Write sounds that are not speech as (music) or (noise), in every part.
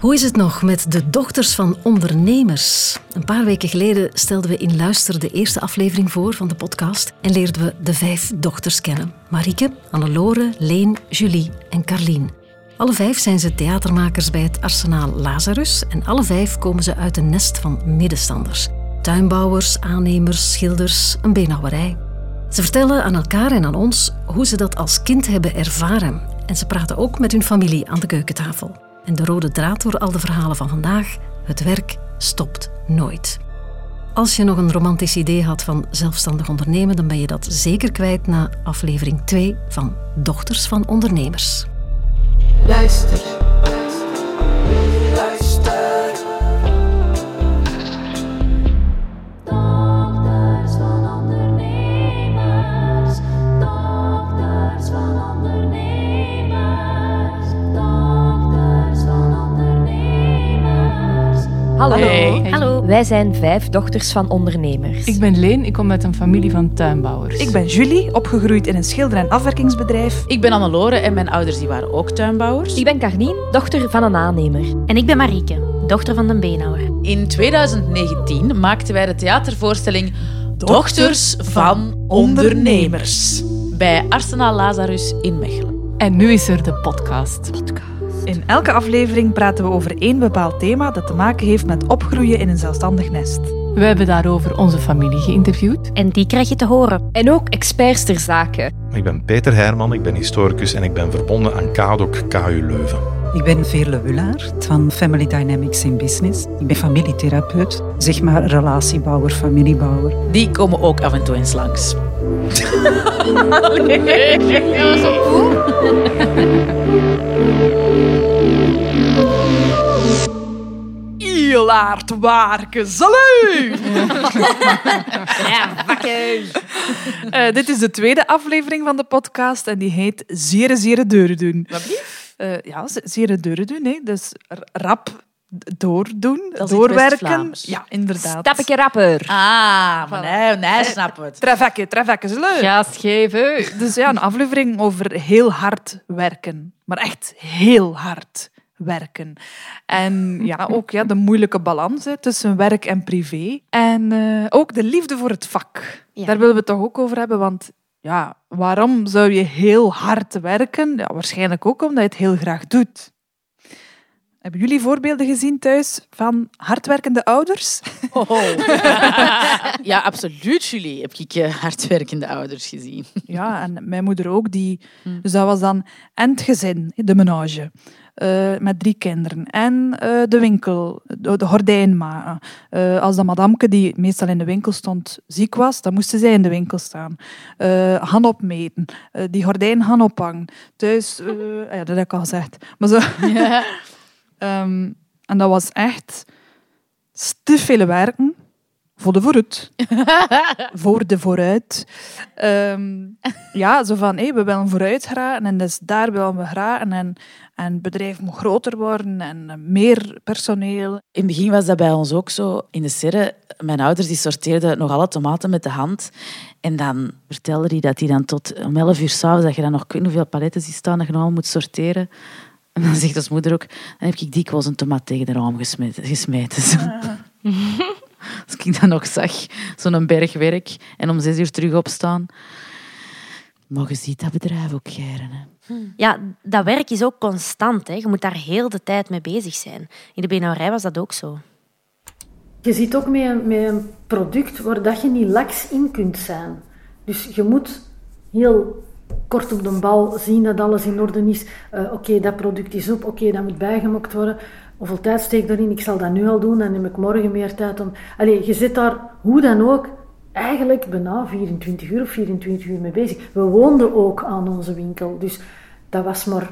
Hoe is het nog met de dochters van ondernemers? Een paar weken geleden stelden we in Luister de eerste aflevering voor van de podcast en leerden we de vijf dochters kennen. Marieke, Annelore, Leen, Julie en Carlien. Alle vijf zijn ze theatermakers bij het Arsenaal Lazarus en alle vijf komen ze uit een nest van middenstanders. Tuinbouwers, aannemers, schilders, een beenhouwerij. Ze vertellen aan elkaar en aan ons hoe ze dat als kind hebben ervaren. En ze praten ook met hun familie aan de keukentafel. En de rode draad door al de verhalen van vandaag: het werk stopt nooit. Als je nog een romantisch idee had van zelfstandig ondernemen, dan ben je dat zeker kwijt na aflevering 2 van Dochters van Ondernemers. Luister. Hallo. Hey. Hallo. Wij zijn vijf dochters van ondernemers. Ik ben Leen, ik kom uit een familie van tuinbouwers. Ik ben Julie, opgegroeid in een schilder- en afwerkingsbedrijf. Ik ben Annelore en mijn ouders die waren ook tuinbouwers. Ik ben Carlien, dochter van een aannemer. En ik ben Marieke, dochter van de beenhouwer. In 2019 maakten wij de theatervoorstelling Dochters van Ondernemers bij Arsenaal Lazarus in Mechelen. En nu is er de podcast. In elke aflevering praten we over één bepaald thema dat te maken heeft met opgroeien in een zelfstandig nest. We hebben daarover onze familie geïnterviewd. En die krijg je te horen. En ook experts ter zake. Ik ben Peter Herman, ik ben historicus en ik ben verbonden aan KADOC KU Leuven. Ik ben Veerle Wullaert van Family Dynamics in Business. Ik ben familietherapeut, zeg maar relatiebouwer, familiebouwer. Die komen ook af en toe eens langs. Ilaard Waarke, salut! (laughs) Ja, vakken. Eh, dit is de tweede aflevering van de podcast en die heet Zere Zere Deuren doen. Wat blieft? Eh, ja, Zere Deuren doen, hè. dus rap doordoen, Dat is doorwerken. Ja, inderdaad. Stapje rapper. Ah, maar nee, nee, snap het. Trefekke, trefekke, salut! Gas geven. Dus ja, een aflevering over heel hard werken. Maar echt heel hard werken. En ja, ook ja, de moeilijke balans hè, tussen werk en privé. En eh, ook de liefde voor het vak. Ja. Daar willen we het toch ook over hebben, want ja, waarom zou je heel hard werken? Ja, waarschijnlijk ook omdat je het heel graag doet. Hebben jullie voorbeelden gezien thuis van hardwerkende ouders? Oh. (laughs) ja, absoluut, Julie. Heb ik eh, hardwerkende ouders gezien. Ja, en mijn moeder ook. Die, Hm. dus dat was dan en het gezin, de menage, met drie kinderen. En eh, de winkel, de, gordijn maken. Eh, als de madamke, die meestal in de winkel stond, ziek was, dan moesten zij in de winkel staan. Eh gaan opmeten, eh, die gordijn gaan ophangen. Thuis, eh, (laughs) ja, dat heb ik al gezegd. Maar zo... (laughs) Ehm, en dat was echt te veel werken voor de vooruit. (laughs) voor de vooruit. Ehm, ja, zo van, we willen vooruit geraken en dus daar willen we geraken. En, en het bedrijf moet groter worden en meer personeel. In het begin was dat bij ons ook zo. In de serre, mijn ouders die sorteerden nog alle tomaten met de hand. En dan vertelde hij dat hij dan tot om 11 uur s'avonds, dat je dan nog ik weet niet hoeveel paletten ziet staan, dat je nog allemaal moet sorteren. En dan zegt ons moeder ook, dan heb ik dikwijls een tomaat tegen de raam gesmeten. gesmeten zo. (laughs) Ik dat nog zag, zo'n bergwerk, en om zes uur terug opstaan. Maar je ziet dat bedrijf ook geren. Hè. Ja, dat werk is ook constant. Hè. Je moet daar heel de tijd mee bezig zijn. In de beenhouwerij was dat ook zo. Je zit ook met een, met een product waar dat je niet laks in kunt zijn. Dus je moet heel kort op de bal zien dat alles in orde is. Eh, oké, dat product is op, oké, dat moet bijgemokt worden. Hoeveel tijd steek ik daarin? Ik zal dat nu al doen, dan heb ik morgen meer tijd om... Allee, je zit daar, hoe dan ook, eigenlijk bijna 24 uur of 24 uur mee bezig. We woonden ook aan onze winkel, dus dat was maar...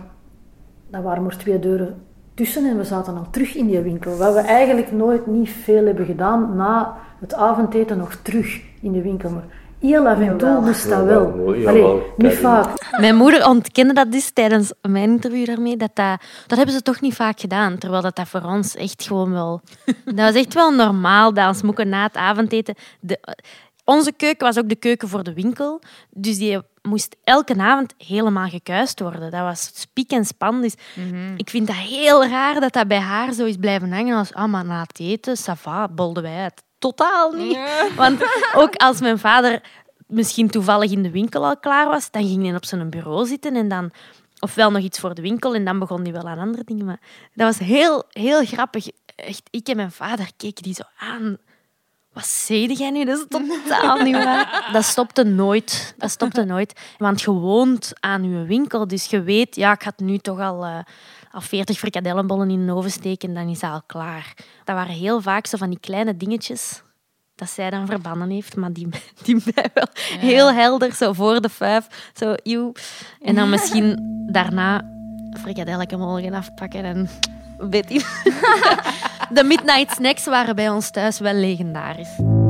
Dat waren maar twee deuren tussen en we zaten al terug in die winkel. Wat we eigenlijk nooit niet veel hebben gedaan, na het avondeten nog terug in de winkel. Maar heel af en toe moest dat wel. Allee, niet vaak. Mijn moeder ontkende dat dus tijdens mijn interview daarmee. Dat, dat, dat hebben ze toch niet vaak gedaan. Terwijl dat, dat voor ons echt gewoon wel... (laughs) Dat was echt wel normaal dat ons moeken na het avondeten... De, onze keuken was ook de keuken voor de winkel. Dus die moest elke avond helemaal gekuist worden. Dat was spiek en span. Dus ik vind dat heel raar dat dat bij haar zo is blijven hangen. Als, ah, maar na het eten, ça va, bolden wij het. Totaal niet. (laughs) Want ook als mijn vader misschien toevallig in de winkel al klaar was, dan ging hij op zijn bureau zitten en dan... Ofwel nog iets voor de winkel en dan begon hij wel aan andere dingen. Maar dat was heel, heel grappig. Echt, ik en mijn vader keken die zo aan. Wat zei jij nu? Dat is totaal niet waar. (laughs) Dat stopte nooit. Dat stopte nooit. Want je woont aan je winkel, dus je weet, ja, ik het nu toch al, eh, al 40 frikadellenbollen in de oven steken, dan is dat al klaar. Dat waren heel vaak zo van die kleine dingetjes dat zij dan verbannen heeft, maar die, (laughs) die mij wel heel helder, zo voor de vijf, zo. En dan (laughs) misschien daarna frikadelletje mogen afpakken en weet je. (laughs) De midnight snacks waren bij ons thuis wel legendarisch.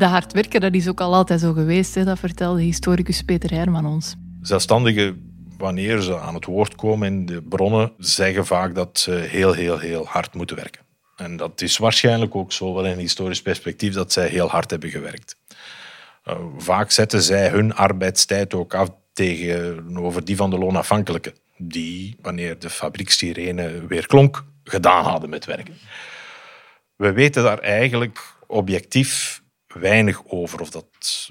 De hard werken, dat is ook al altijd zo geweest. Hè? Dat vertelde historicus Peter Herman ons. Zelfstandigen, wanneer ze aan het woord komen in de bronnen, zeggen vaak dat ze heel, heel, heel hard moeten werken. En dat is waarschijnlijk ook zo, wel in een historisch perspectief, dat zij heel hard hebben gewerkt. Uh, vaak zetten zij hun arbeidstijd ook af tegenover die van de loonafhankelijken, die, wanneer de fabriekssirene weer klonk, gedaan hadden met werken. We weten daar eigenlijk objectief weinig over of dat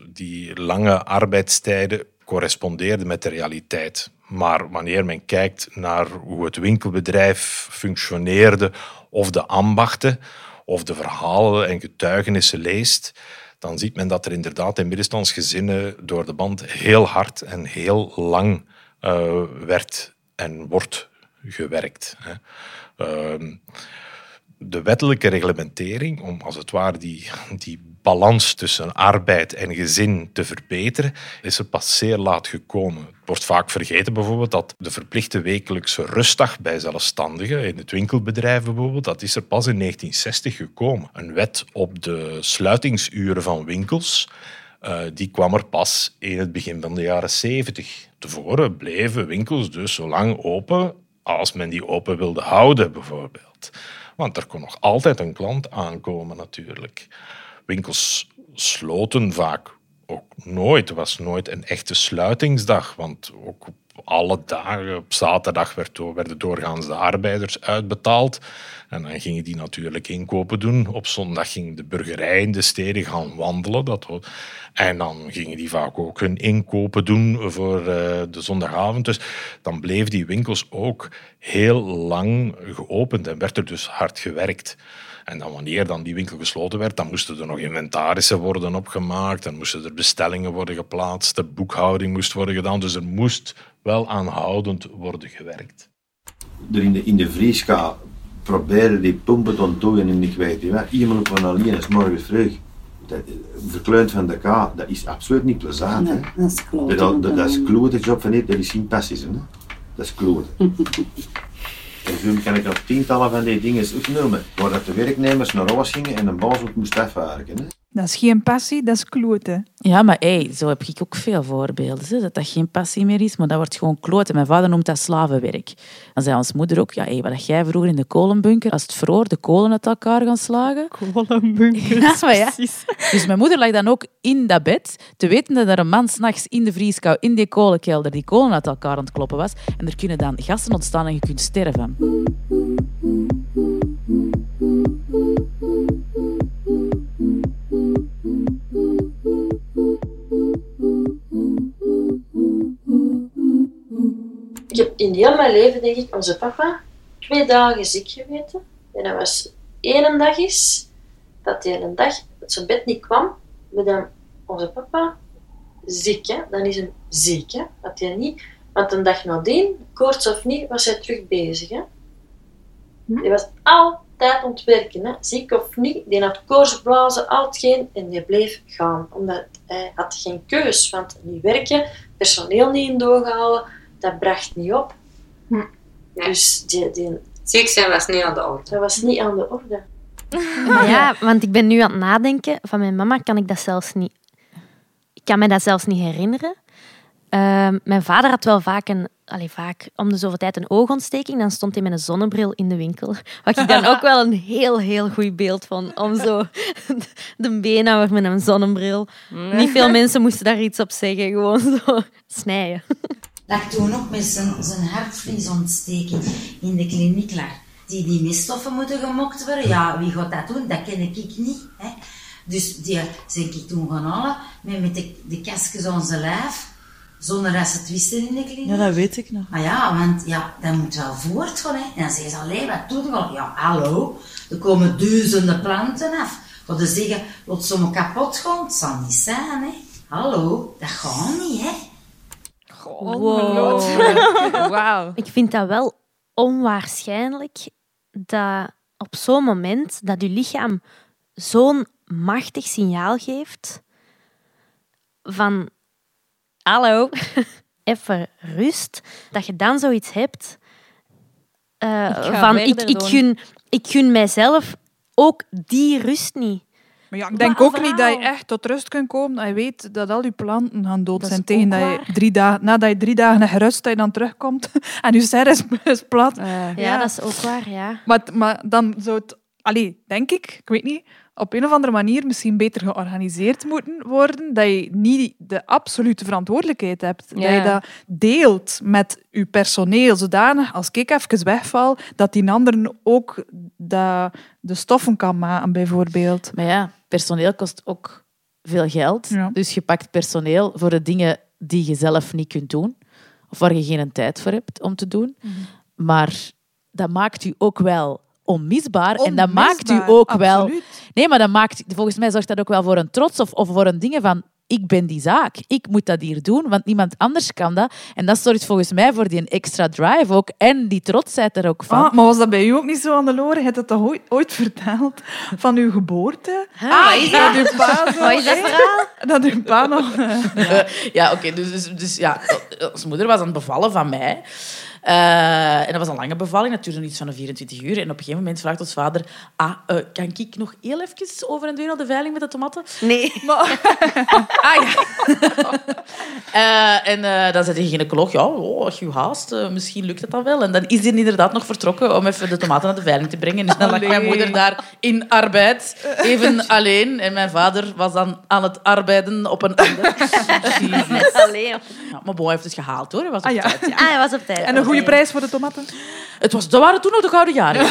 die lange arbeidstijden correspondeerden met de realiteit. Maar wanneer men kijkt naar hoe het winkelbedrijf functioneerde, of de ambachten, of de verhalen en getuigenissen leest, dan ziet men dat er inderdaad in middenstandsgezinnen door de band heel hard en heel lang uh, werd en wordt gewerkt. Hè. Uh, de wettelijke reglementering om als het ware die, die balans tussen arbeid en gezin te verbeteren, is er pas zeer laat gekomen. Het wordt vaak vergeten bijvoorbeeld dat de verplichte wekelijkse rustdag bij zelfstandigen, in het winkelbedrijf bijvoorbeeld, dat is er pas in 1960 gekomen. Een wet op de sluitingsuren van winkels, uh, die kwam er pas in het begin van de jaren 70. Tevoren bleven winkels dus zo lang open als men die open wilde houden, bijvoorbeeld. Want er kon nog altijd een klant aankomen, natuurlijk. Winkels sloten vaak ook nooit. Er was nooit een echte sluitingsdag, want ook alle dagen, op zaterdag werd, werden doorgaans de arbeiders uitbetaald. En dan gingen die natuurlijk inkopen doen. Op zondag ging de burgerij in de steden gaan wandelen. Dat en dan gingen die vaak ook hun inkopen doen voor uh, de zondagavond. Dus dan bleven die winkels ook heel lang geopend en werd er dus hard gewerkt. En dan wanneer dan die winkel gesloten werd, dan moesten er nog inventarissen worden opgemaakt, dan moesten er bestellingen worden geplaatst, de boekhouding moest worden gedaan. Dus er moest wel aanhoudend worden gewerkt. Er in de, in de vrieska proberen die pompen te ontdooien en ik weet niet. Iemand van alleen is morgens vroeg. Dat, verkleund van de K, dat is absoluut niet plezant. Nee, dat is kloten. Dat, dat, dat is klote job van niet, dat is geen passies. Hè. Dat is kloten. (laughs) En zo kan ik nog tientallen van die dingen opnoemen, waar de werknemers naar huis gingen en een baas ook moest afwerken. Hè. Dat is geen passie, dat is kloten. Ja, maar hey, zo heb ik ook veel voorbeelden. Hè, dat dat geen passie meer is, maar dat wordt gewoon kloten. Mijn vader noemt dat slavenwerk. Dan zei ons moeder ook, ja, hey, wat jij vroeger in de kolenbunker, als het vroor, de kolen uit elkaar gaan slagen. Kolenbunker. (laughs) Ja, maar ja. Dus mijn moeder lag dan ook in dat bed, te weten dat er een man s'nachts in de vrieskou, in die kolenkelder, die kolen uit elkaar aan het kloppen was. En er kunnen dan gassen ontstaan en je kunt sterven. Ik heb in heel mijn leven, denk ik, onze papa twee dagen ziek geweten. En dat was één dag is dat hij een dag uit zijn bed niet kwam. We dan onze papa ziek, hè? dan is hem ziek. Hè? Dat hij niet, want een dag nadien, koorts of niet, was hij terug bezig. Hè? Hij was altijd aan het werken, hè? ziek of niet. Die had koortsblazen, al hetgeen, en die bleef gaan. Omdat hij had geen keus, want niet werken, personeel niet in doorgehouden, dat bracht niet op. Dus die, die, Ziek zijn was niet aan de orde. dat was niet aan de orde. (laughs) Ja, want ik ben nu aan het nadenken. Van mijn mama kan ik dat zelfs niet... Ik kan me dat zelfs niet herinneren. Ehm, mijn vader had wel vaak, een, allee, vaak om de zoveel tijd een oogontsteking. Dan stond hij met een zonnebril in de winkel. (laughs) Wat ik dan ook wel een heel, heel goed beeld vond. Om zo (laughs) de beenhouwer met een zonnebril. Niet veel mensen moesten daar iets op zeggen. Gewoon zo snijden. Dat ik toen ook met zijn, zijn hartvliesontsteking in de kliniek lag. Die, die meststoffen moeten gemokt worden. Ja, wie gaat dat doen? Dat ken ik niet. Hè. Dus die ben ik toen gaan halen met, met de, de kastjes aan zijn lijf. Zonder dat ze het wisten in de kliniek. Ja, dat weet ik nog. Maar ja, want ja, dat moet wel voortgaan. Hè. En dan zeggen ze, allee, wat doe je wel? Ja, hallo, er komen duizenden planten af. Wat ze zeggen, wat zomaar kapot gaan, het zal niet zijn, hè. Hallo, dat gaat niet, hè. (laughs) Wauw. Ik vind dat wel onwaarschijnlijk dat op zo'n moment dat je lichaam zo'n machtig signaal geeft van hallo, (laughs) even rust, dat je dan zoiets hebt eh, Ik van ik, ik, gun, ik gun mijzelf ook die rust niet. Maar ja, ik denk ook niet dat je echt tot rust kunt komen dat je weet dat al je planten gaan dood zijn. Tegen dat je drie dagen, nadat je drie dagen hebt gerust, dat je dan terugkomt (laughs) en je serre is, is plat. Ja, dat is ook waar, ja. Maar, maar dan zou het, allee, denk ik, ik weet niet, op een of andere manier misschien beter georganiseerd moeten worden. Dat je niet de absolute verantwoordelijkheid hebt. Dat je dat deelt met je personeel, zodanig als ik even wegval, dat die anderen ook dat, de stoffen kan maken, bijvoorbeeld. Maar ja, personeel kost ook veel geld. Ja. Dus je pakt personeel voor de dingen die je zelf niet kunt doen. Of waar je geen tijd voor hebt om te doen. Mhm. Maar dat maakt u ook wel onmisbaar. En dat maakt u ook wel... absoluut. Nee, maar dat maakt, volgens mij zorgt dat ook wel voor een trots of, of voor een ding van... Ik ben die zaak. Ik moet dat hier doen, want niemand anders kan dat. En dat zorgt volgens mij voor die extra drive ook. En die trotsheid er ook van. Ah, maar was dat bij u ook niet zo aan de loren? Je toch ooit, ooit verteld van uw geboorte? Ah, wat is dat dat? uw pa zo, Wat is dat hè? verhaal? Dat uw pa nog... ja, (laughs) oké. dus, dus, dus ja, ons moeder was aan het bevallen van mij. Eh, en dat was een lange bevalling, dat duurde iets van een 24 uur. En op een gegeven moment vraagt ons vader... Ah, eh, kan ik nog heel even over en weer naar de veiling met de tomaten? Nee. (laughs) ah ja. Eh, en eh, dan zei de gynaecoloog, ja, oh, als je haast, eh, misschien lukt het dan wel. En dan is hij inderdaad nog vertrokken om even de tomaten naar de veiling te brengen. Dus dan lag mijn moeder daar in arbeid, even alleen. En mijn vader was dan aan het arbeiden op een ander. Jezus. Allee. Ja, maar hij heeft het gehaald hoor. Hij was op Ah, ja. tijd, ja. Ah, hij was op tijd. En een goede prijs voor de tomaten? Het was, dat waren toen nog de gouden jaren.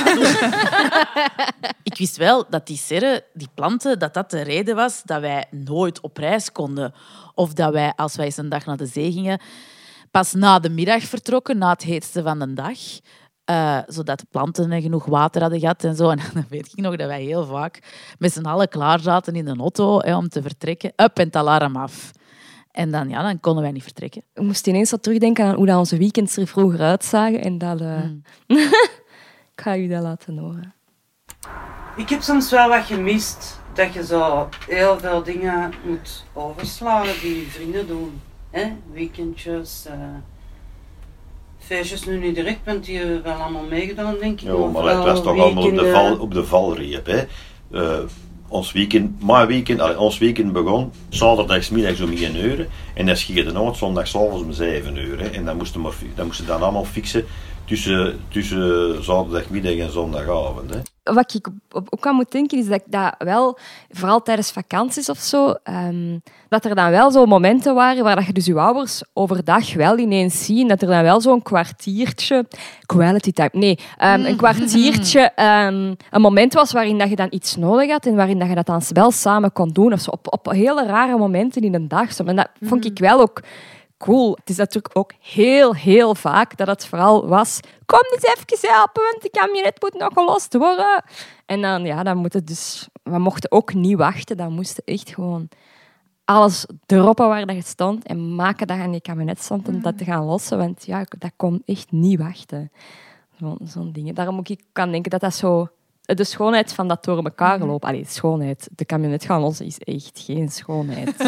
ik wist wel dat die serre, die planten, dat dat de reden was dat wij nooit op reis konden. Of dat wij, als wij eens een dag naar de zee gingen, pas na de middag vertrokken, na het heetste van de dag. eh, zodat de planten genoeg water hadden gehad en zo. En (laughs) dan weet ik nog dat wij heel vaak met z'n allen klaar zaten in de auto hè, om te vertrekken. Up en het alarm af. En dan, ja, dan konden wij niet vertrekken. Ik moest ineens wat terugdenken aan hoe dat onze weekends er vroeger uitzagen. En dat... eh, (laughs) ik ga u dat laten horen. Ik heb soms wel wat gemist. Dat je zo heel veel dingen moet overslaan die je vrienden doen. hè? Weekendjes, eh, feestjes nu niet direct, want die hebben wel allemaal meegedaan, denk ik. Ja, maar het was toch allemaal op de, val, op de valreep. Hè. Eh, ons weekend, mijn weekend, allee, ons weekend begon zaterdagsmiddag om 1 uur en dan schiet de nood zondagsavonds om 7 uur. Hè. En dan moesten we dat moesten dan allemaal fixen tussen, tussen zaterdagmiddag en zondagavond. Hè. Wat ik ook aan moet denken, is dat ik dat wel, vooral tijdens vakanties of zo, ehm, dat er dan wel zo momenten waren waar dat je dus je ouders overdag wel ineens ziet. Dat er dan wel zo'n kwartiertje, quality time, nee, ehm, een kwartiertje, (laughs) ehm, een moment was waarin dat je dan iets nodig had en waarin dat je dat dan wel samen kon doen. Of zo, op, op hele rare momenten in een dag. Zo. En dat vond ik wel ook cool. Het is natuurlijk ook heel, heel vaak dat het vooral was... Kom eens even helpen, want de kabinet moet nog gelost worden. En dan, ja, dan moeten dus... We mochten ook niet wachten. Dan moesten echt gewoon alles droppen waar dat stond en maken dat aan je kabinet stond om dat te gaan lossen. Want ja, dat kon echt niet wachten. Zo'n zo'n dingen. Daarom moet ik kan denken dat dat zo... De schoonheid van dat door elkaar lopen. Allee, schoonheid. De kabinet gaan lossen is echt geen schoonheid. (laughs)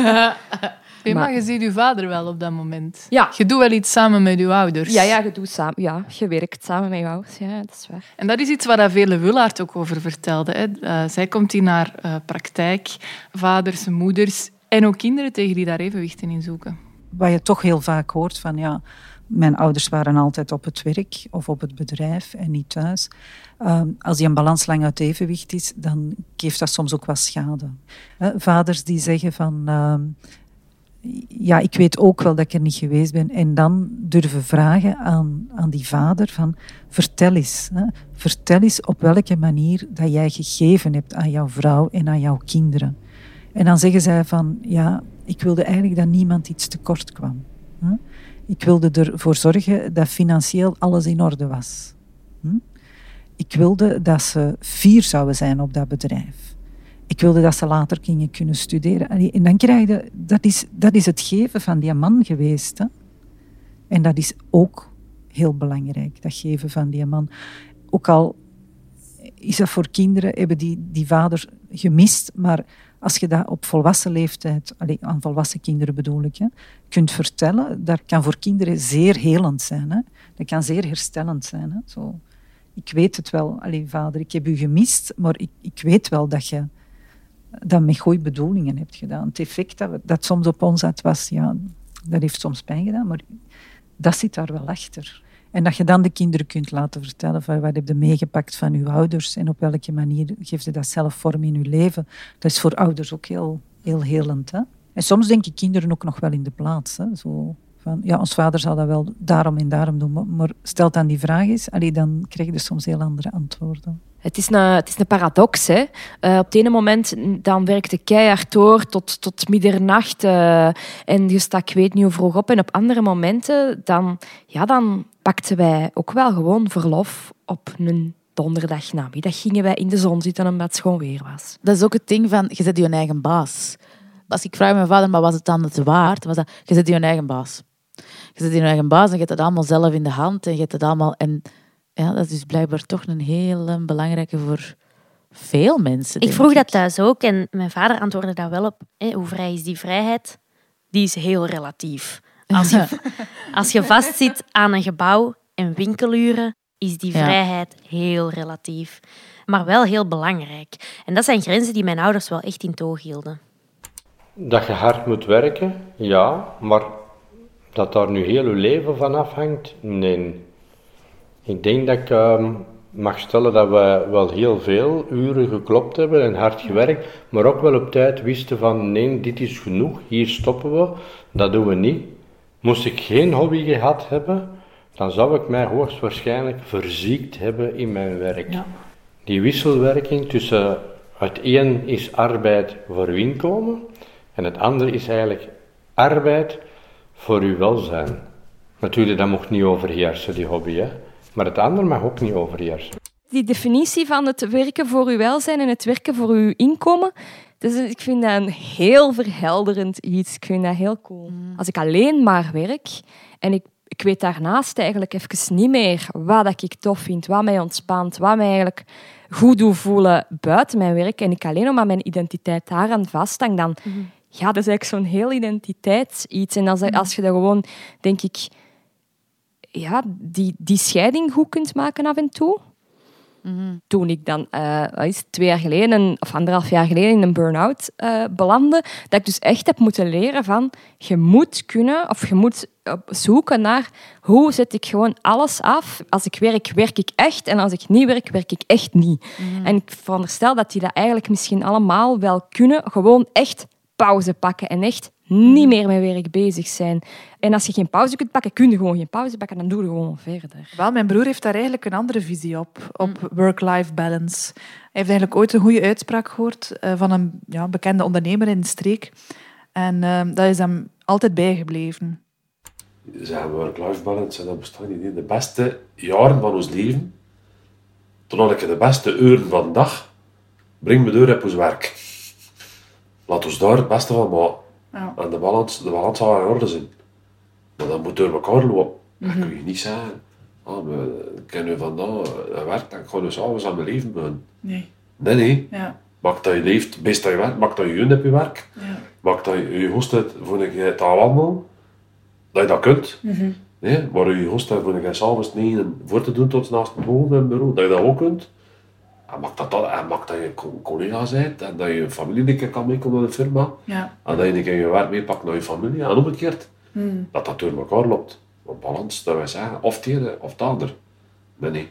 Maar Maar- je ziet je vader wel op dat moment. Ja. Je doet wel iets samen met je ouders. Ja, ja, je, doet samen, ja, je werkt samen met je ouders. Ja, dat is waar. En dat is iets waar Vele Willaert ook over vertelde. Hè. Eh, zij komt in haar eh, praktijk, vaders, moeders, En ook kinderen tegen die daar evenwichten in zoeken. Wat je toch heel vaak hoort van ja, mijn ouders waren altijd op het werk of op het bedrijf en niet thuis. Ehm, als die een balans lang uit evenwicht is, dan geeft dat soms ook wat schade. Hè, vaders die zeggen van ehm, ja, ik weet ook wel dat ik er niet geweest ben. En dan durven vragen aan, aan die vader van vertel eens. Hè, vertel eens op welke manier dat jij gegeven hebt aan jouw vrouw en aan jouw kinderen. En dan zeggen zij van ja, ik wilde eigenlijk dat niemand iets tekort kwam. Hè. Ik wilde ervoor zorgen dat financieel alles in orde was. Hm? Ik wilde dat ze fier zouden zijn op dat bedrijf. Ik wilde dat ze later gingen kunnen studeren. En dan krijg je, dat is, dat is het geven van die man geweest. Hè? En dat is ook heel belangrijk, dat geven van die man. Ook al is dat voor kinderen, hebben die, die vader gemist, maar als je dat op volwassen leeftijd, aan volwassen kinderen bedoel ik, hè, kunt vertellen, dat kan voor kinderen zeer helend zijn. Hè. Dat kan zeer herstellend zijn. Hè. Zo, ik weet het wel, vader, ik heb u gemist, maar ik, ik weet wel dat je dat met goede bedoelingen hebt gedaan. Het effect dat, dat soms op ons had was, ja, dat heeft soms pijn gedaan, maar dat zit daar wel achter. En dat je dan de kinderen kunt laten vertellen van wat heb je meegepakt van uw ouders en op welke manier geeft je dat zelf vorm in uw leven. Dat is voor ouders ook heel, heel helend. Hè? En soms denken kinderen ook nog wel in de plaats. Hè? Zo van, ja, ons vader zal dat wel daarom en daarom doen, maar- maar stelt dan die vraag eens, allee, dan krijg je dus soms heel andere antwoorden. Het is een, het is een paradox. Hè? Eh, op het ene moment dan werkte keihard door tot, tot middernacht eh, en je stak weet niet hoe vroeg op. En op andere momenten dan, ja, dan pakten wij ook wel gewoon verlof op een donderdagnamiddag. Gingen wij in de zon zitten omdat het schoon weer was. Dat is ook het ding van, je zet je eigen baas. Als ik vraag mijn vader, maar was het dan het waard? Was dat, je zet je eigen baas. Je zet je eigen baas en je hebt het allemaal zelf in de hand. En je hebt het allemaal... En ja, dat is dus blijkbaar toch een heel eh, belangrijke voor veel mensen. Ik vroeg dat thuis ook en mijn vader antwoordde daar wel op. Hè, hoe vrij is die vrijheid? Die is heel relatief. (laughs) Als je, als je vastzit aan een gebouw en winkeluren, is die Ja. vrijheid heel relatief. Maar wel heel belangrijk. En dat zijn grenzen die mijn ouders wel echt in toog hielden. Dat je hard moet werken, ja, maar dat daar nu heel je leven van afhangt, nee. Ik denk dat ik ehm, mag stellen dat we wel heel veel uren geklopt hebben en hard gewerkt, maar ook wel op tijd wisten van nee, dit is genoeg, hier stoppen we, dat doen we niet. Moest ik geen hobby gehad hebben, dan zou ik mij hoogstwaarschijnlijk verziekt hebben in mijn werk. Die wisselwerking tussen het een is arbeid voor uw inkomen en het andere is eigenlijk arbeid voor uw welzijn. Natuurlijk, dat mocht niet overheersen, die hobby, hè. maar het andere mag ook niet overheersen. Die definitie van het werken voor uw welzijn en het werken voor uw inkomen, dus ik vind dat een heel verhelderend iets. Ik vind dat heel cool. Als ik alleen maar werk en ik, ik weet daarnaast eigenlijk even niet meer wat dat ik tof vind, wat mij ontspant, wat mij eigenlijk goed doet voelen buiten mijn werk en ik alleen nog maar mijn identiteit daaraan vasthang, dan ja, dat is eigenlijk zo'n heel identiteitsiets. En als, als je dat gewoon, denk ik, ja, die, die scheiding goed kunt maken af en toe. Toen ik dan, wat is het, twee jaar geleden, of anderhalf jaar geleden, in een burn-out eh, belandde, dat ik dus echt heb moeten leren van, je moet kunnen, of je moet zoeken naar, hoe zet ik gewoon alles af. Als ik werk, werk ik echt, en als ik niet werk, werk ik echt niet. En ik veronderstel dat die dat eigenlijk misschien allemaal wel kunnen, gewoon echt pauze pakken en echt niet meer met werk bezig zijn. En als je geen pauze kunt pakken, kun je gewoon geen pauze pakken, dan doe je gewoon verder. Wel, mijn broer heeft daar eigenlijk een andere visie op, op work-life balance. Hij heeft eigenlijk ooit een goede uitspraak gehoord eh, van een ja, bekende ondernemer in de streek. En eh, dat is hem altijd bijgebleven. zeggen work-life balance en dat bestaat niet. hè. De beste jaren van ons leven, toen had ik de beste uren van de dag, breng me door op ons werk. Laat ons daar het beste van maken. Ja. En de balans, de balans zal in orde zijn. Maar dat moet door elkaar lopen. Dan Mhm. kun je niet zeggen, ah, we- nu vandaag eh, werk en ik ga nu s'avonds aan mijn leven beginnen. Nee. Nee, nee. Ja. Maak dat je leeft, best dat je werkt, maak dat je gun op je werk. Ja. Maak dat je je host hebt voor een keer wandelen, dat je dat kunt. Mhm. Nee, maar je host hebt voor een keer s'avonds negen voor te doen tot naast het bureau, dat je dat ook kunt. En maakt dat, dat, en maakt dat je co- collega bent en dat je familie een keer kan meekomen naar de firma. Ja. En dat je een keer je werk meepakt naar je familie. En omgekeerd, Hmm. dat dat door elkaar loopt. Want balans, dat wij zeggen, of het ene of het ander. Maar nee.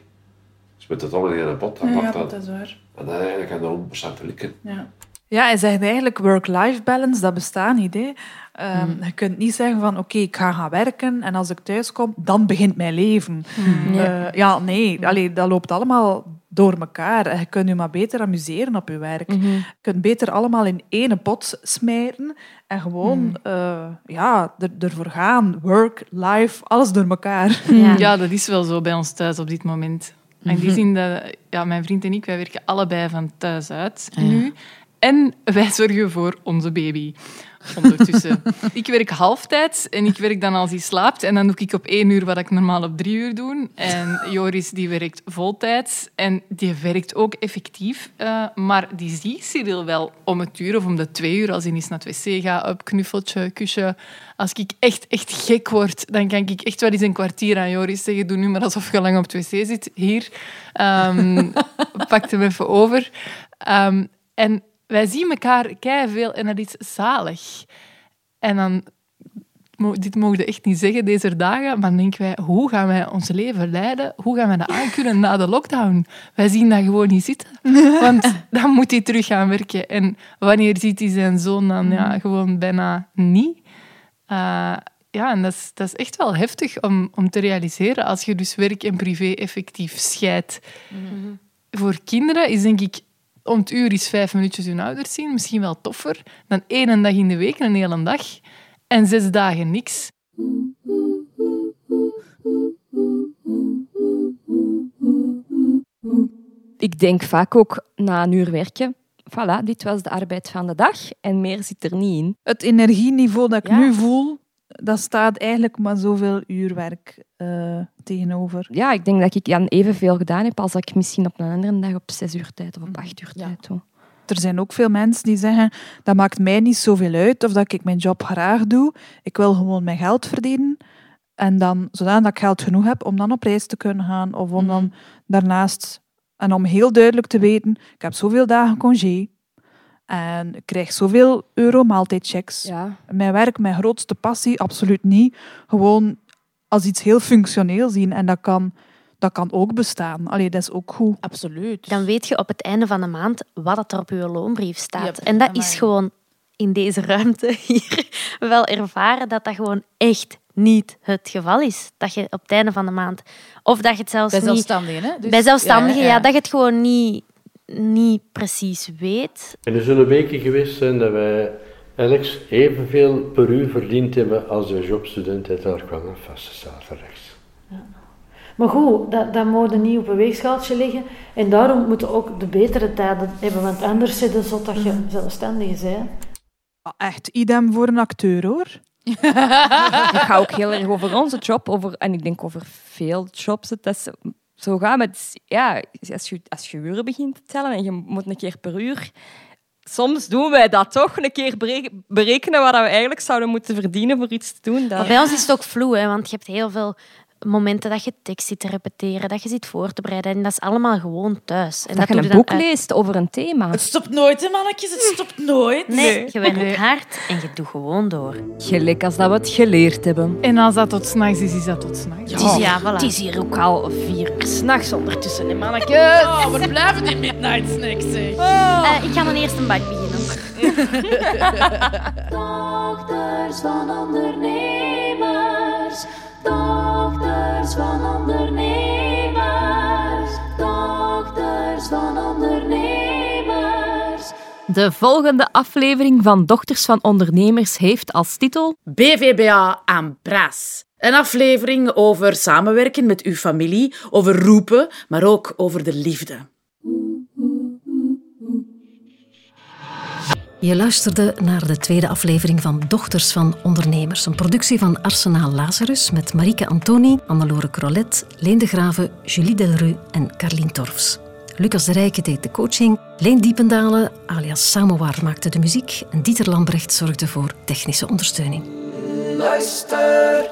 Je spit het allemaal in een pot en Ja, dat. dat is waar. En dan eigenlijk aan de 100% likken. Ja. Ja, hij zegt eigenlijk work-life balance, dat bestaat niet. Hè. Ehm, Hmm. Je kunt niet zeggen van oké, ik ga gaan werken en als ik thuis kom, dan begint mijn leven. Hmm. Eh, Ja. ja, nee, allee, dat loopt allemaal door elkaar. En Je kunt je maar beter amuseren op je werk. Mhm. Je kunt beter allemaal in één pot smijten en gewoon Hmm. eh, ja, er, ervoor gaan. Work, life, alles door elkaar. (laughs) Ja. dat is wel zo bij ons thuis op dit moment. In die Mhm. zin dat ja, mijn vriend en ik, wij werken allebei van thuis uit Ah, ja. nu. En wij zorgen voor onze baby. Ondertussen. (laughs) ik werk halftijds en ik werk dan als hij slaapt. En dan doe ik op één uur wat ik normaal op drie uur doe. En Joris die werkt voltijds en die werkt ook effectief. eh, maar die ziet Cyril wel om het uur of om de twee uur als hij eens naar het wc gaat, op knuffeltje, kusje. Als ik echt, echt gek word, dan kan ik echt wel eens een kwartier aan Joris zeggen. Doe nu maar alsof je lang op het wc zit. Hier, Ehm (laughs) pak hem even over. Ehm, en wij zien elkaar veel en dat is zalig. En dan, dit mogen we echt niet zeggen deze dagen, maar dan denken wij, hoe gaan wij ons leven leiden? Hoe gaan wij dat aankunnen na de lockdown? Wij zien dat gewoon niet zitten. (laughs) Want dan moet hij terug gaan werken. En wanneer ziet hij zijn zoon dan? Ja, gewoon bijna niet. Eh, ja, en dat is, dat is echt wel heftig om, om te realiseren als je dus werk en privé effectief scheidt. Voor kinderen is denk ik om het uur is vijf minuutjes hun ouders zien misschien wel toffer dan één dag in de week, een hele dag. En zes dagen niks. Ik denk vaak ook na een uur werken, voilà, dit was de arbeid van de dag en meer zit er niet in. Het energieniveau dat ik Ja. nu voel, dat staat eigenlijk maar zoveel uurwerk eh tegenover. Ja, ik denk dat ik dan evenveel gedaan heb als dat ik misschien op een andere dag op zes uur tijd of op acht uur tijd doe. Er zijn ook veel mensen die zeggen, dat maakt mij niet zoveel uit of dat ik mijn job graag doe. Ik wil gewoon mijn geld verdienen. En dan, zodat ik geld genoeg heb om dan op reis te kunnen gaan. Of om dan daarnaast... En om heel duidelijk te weten, ik heb zoveel dagen congé. En ik krijg zoveel euro maaltijdchecks. Ja. Mijn werk, mijn grootste passie, absoluut niet. Gewoon als iets heel functioneel zien. En dat kan, dat kan ook bestaan. Allee, dat is ook goed. Absoluut. Dan weet je op het einde van de maand wat er op je loonbrief staat. Yep, en dat amai. is gewoon in deze ruimte (laughs) hier wel ervaren dat dat gewoon echt niet het geval is. Dat je op het einde van de maand... Of dat je het zelfs Bij niet... zelfstandigen, hè? Dus- bij zelfstandigen, ja, ja, ja. Dat je het gewoon niet, niet precies weet. En er zullen weken geweest zijn dat wij Alex evenveel per uur verdiend hebben als de jobstudent uit daar kwam. Vaste zaten rechts. Maar goed, dat, dat moet niet op een weegschaaltje liggen. En daarom moeten we ook de betere tijden hebben. Want anders zit het zo dat je zelfstandig bent. Echt idem voor een acteur, hoor. (laughs) Het gaat ook heel erg over onze job, over, en ik denk over veel jobs. Dat is zo gaat met, ja, als je, als je uren begint te tellen en je moet een keer per uur. Soms doen wij dat toch, een keer bere- berekenen wat we eigenlijk zouden moeten verdienen voor iets te doen. Bij ons is het ook vloe, hè, want je hebt heel veel momenten dat je tekst zit te repeteren, dat je zit voor te bereiden. En dat is allemaal gewoon thuis. En dat je een boek uit- leest over een thema. Het stopt nooit, hè, mannetjes. Het stopt nooit. Nee, je werkt hard en je doet gewoon door. Gelijk als dat we het geleerd hebben. En als dat tot s'nachts is, is dat tot s'nachts. Het is, ja, voilà. Het is hier ook al vier uur s'nachts ondertussen, hè, mannetjes. Oh, we blijven die midnight snacks, zeg. Eh, ik ga dan eerst een bak beginnen. (laughs) Dochters van ondernemers, dochters van ondernemers, dochters van ondernemers. De volgende aflevering van Dochters van Ondernemers heeft als titel BVBA aan Bras. Een aflevering over samenwerken met uw familie, over roepen, maar ook over de liefde. Je luisterde naar de tweede aflevering van Dochters van Ondernemers, een productie van Arsenaal Lazarus met Marieke Antoni, Annelore Crolet, Leen de Graven, Julie Delru en Carlien Torfs. Lucas de Rijke deed de coaching, Leen Diependalen alias Samovar maakte de muziek en Dieter Lambrecht zorgde voor technische ondersteuning. Luister